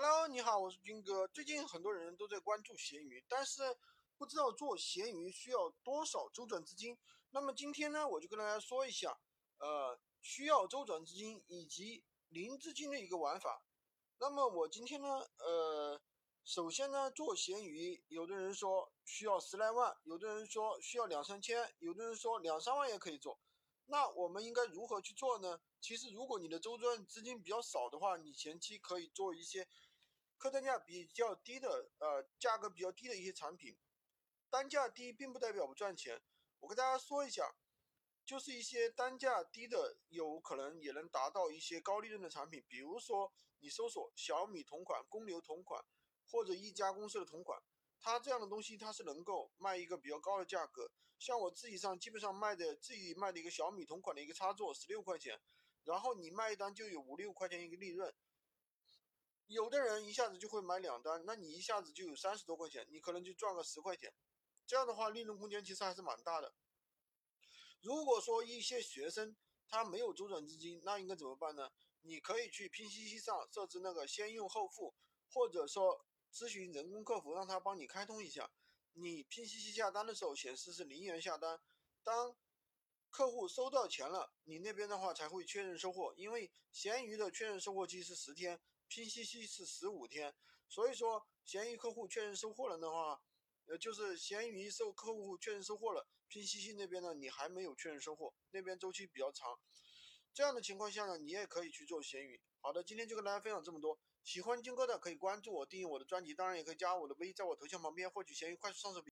Hello，你好，我是军哥。最近很多人都在关注闲鱼，但是不知道做闲鱼需要多少周转资金。那么今天呢，我就跟大家说一下，呃，需要周转资金以及零资金的一个玩法。那么我今天呢，呃，首先呢，做闲鱼，有的人说需要十来万，有的人说需要两三千，有的人说两三万也可以做。那我们应该如何去做呢？其实，如果你的周转资金比较少的话，你前期可以做一些客单价比较低的，呃，价格比较低的一些产品。单价低并不代表不赚钱。我跟大家说一下，就是一些单价低的，有可能也能达到一些高利润的产品。比如说，你搜索小米同款、公牛同款或者一家公司的同款，它这样的东西它是能够卖一个比较高的价格。像我自己上基本上卖的自己卖的一个小米同款的一个插座十六块钱，然后你卖一单就有五六块钱一个利润。有的人一下子就会买两单，那你一下子就有三十多块钱，你可能就赚个十块钱。这样的话利润空间其实还是蛮大的。如果说一些学生他没有周转资金，那应该怎么办呢？你可以去拼夕夕上设置那个先用后付，或者说咨询人工客服，让他帮你开通一下。你拼夕夕下单的时候显示是零元下单，当客户收到钱了，你那边的话才会确认收货。因为闲鱼的确认收货期是十天，拼夕夕是十五天，所以说闲鱼客户确认收货了的话，呃，就是闲鱼收客户确认收货了，拼夕夕那边呢你还没有确认收货，那边周期比较长。这样的情况下呢，你也可以去做闲鱼。好的，今天就跟大家分享这么多。喜欢军哥的可以关注我，订阅我的专辑，当然也可以加我的微，在我头像旁边获取闲鱼快速上手。